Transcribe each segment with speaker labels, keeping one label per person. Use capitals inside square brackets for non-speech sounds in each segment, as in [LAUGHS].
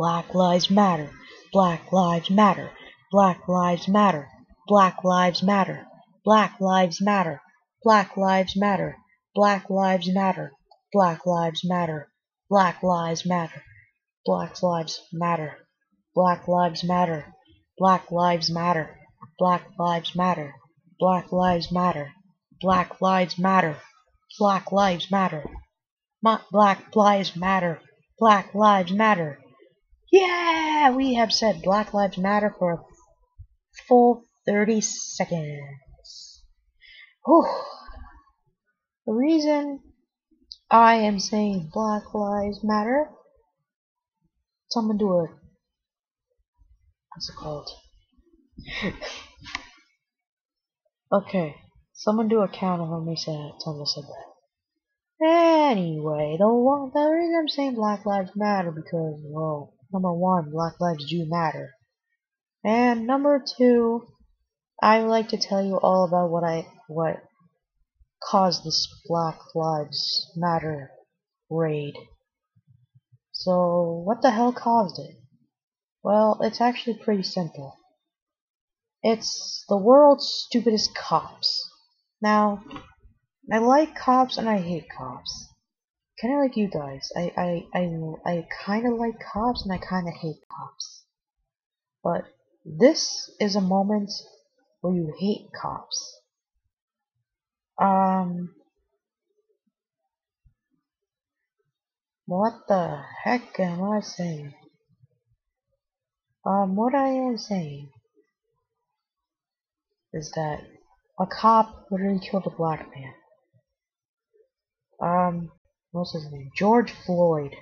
Speaker 1: Black Lives Matter. Black Lives Matter. Black Lives Matter. Black Lives Matter. Black Lives Matter. Black Lives Matter. Black Lives Matter. Black Lives Matter. Black Lives Matter. Black Lives Matter. Black Lives Matter. Black Lives Matter. Black Lives Matter. Black Lives Matter. Black Lives Matter. Black Lives Matter. Black Lives Matter. Black Lives Matter. Yeah, we have said Black Lives Matter for a full 30 seconds. Whew. The reason I am saying Black Lives Matter, someone do it. What's it called? [LAUGHS] okay, someone do a count of how many said someone said that. Anyway, the the reason I'm saying Black Lives Matter because well, number one, Black Lives do matter, and number two, I would like to tell you all about what I what caused this Black Lives Matter raid. So, what the hell caused it? Well, it's actually pretty simple. It's the world's stupidest cops. Now, I like cops and I hate cops. Kinda like you guys. I I I, I kinda like cops and I kinda hate cops. But this is a moment where you hate cops. Um What the heck am I saying? Um, what I am saying is that a cop literally killed a black man um, what's his name? George Floyd.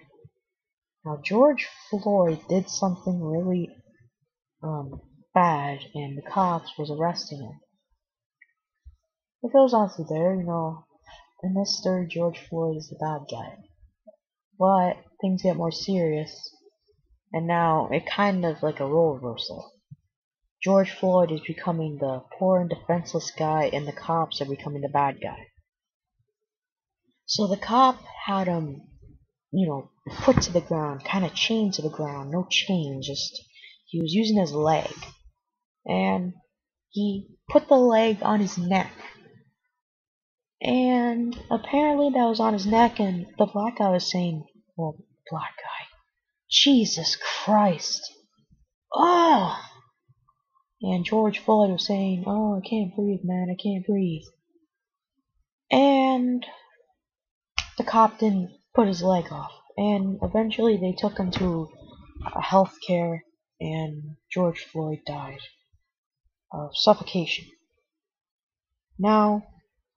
Speaker 1: Now, George Floyd did something really um, bad, and the cops was arresting him. It goes on through there, you know. and this story, George Floyd is the bad guy. But things get more serious, and now it kind of like a role reversal. George Floyd is becoming the poor and defenseless guy, and the cops are becoming the bad guy. So the cop had him, you know, put to the ground, kind of chained to the ground, no chain, just he was using his leg. And he put the leg on his neck. And apparently that was on his neck, and the black guy was saying, well, black guy, Jesus Christ. Oh! And George Floyd was saying, oh, I can't breathe, man, I can't breathe. And the cop didn't put his leg off. And eventually they took him to health care and George Floyd died of suffocation. Now,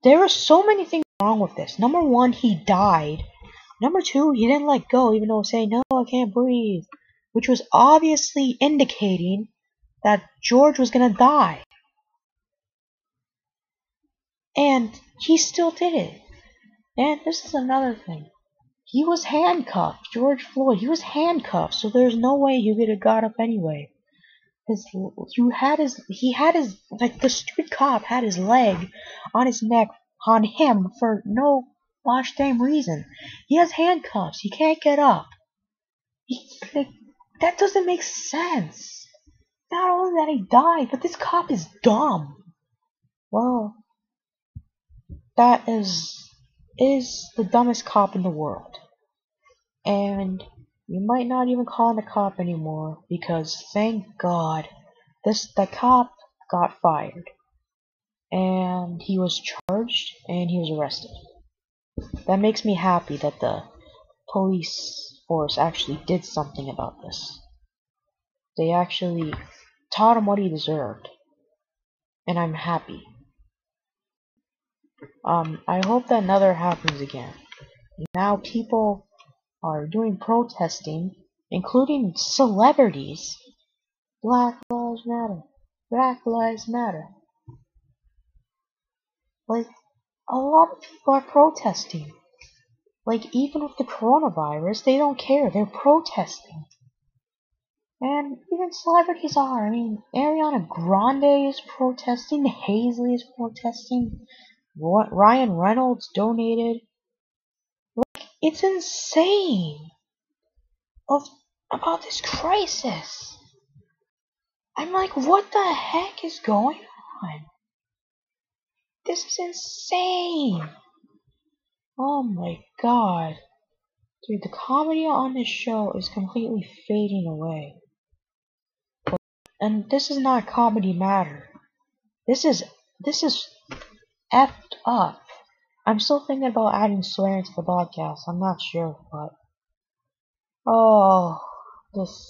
Speaker 1: there are so many things wrong with this. Number one, he died. Number two, he didn't let go even though saying, no, I can't breathe. Which was obviously indicating that George was gonna die. And he still did it. And this is another thing. He was handcuffed, George Floyd. He was handcuffed, so there's no way he could have got up anyway. His, you had his, he had his, like the stupid cop had his leg on his neck on him for no gosh damn reason. He has handcuffs. He can't get up. He, like, that doesn't make sense. Not only that he died, but this cop is dumb. Well, that is is the dumbest cop in the world. And you might not even call him a cop anymore because thank God this the cop got fired. And he was charged and he was arrested. That makes me happy that the police force actually did something about this. They actually taught him what he deserved. And I'm happy. Um, I hope that never happens again. Now people are doing protesting, including celebrities. Black Lives Matter. Black Lives Matter. Like, a lot of people are protesting. Like, even with the coronavirus, they don't care. They're protesting. And even celebrities are. I mean, Ariana Grande is protesting. Halsey is protesting. Ryan Reynolds donated. Like, it's insane. Of about this crisis. I'm like, what the heck is going on? This is insane. Oh my god. Dude, the comedy on this show is completely fading away. And this is not comedy matter. This is this is effed up. I'm still thinking about adding swearing to the podcast. I'm not sure, but oh, this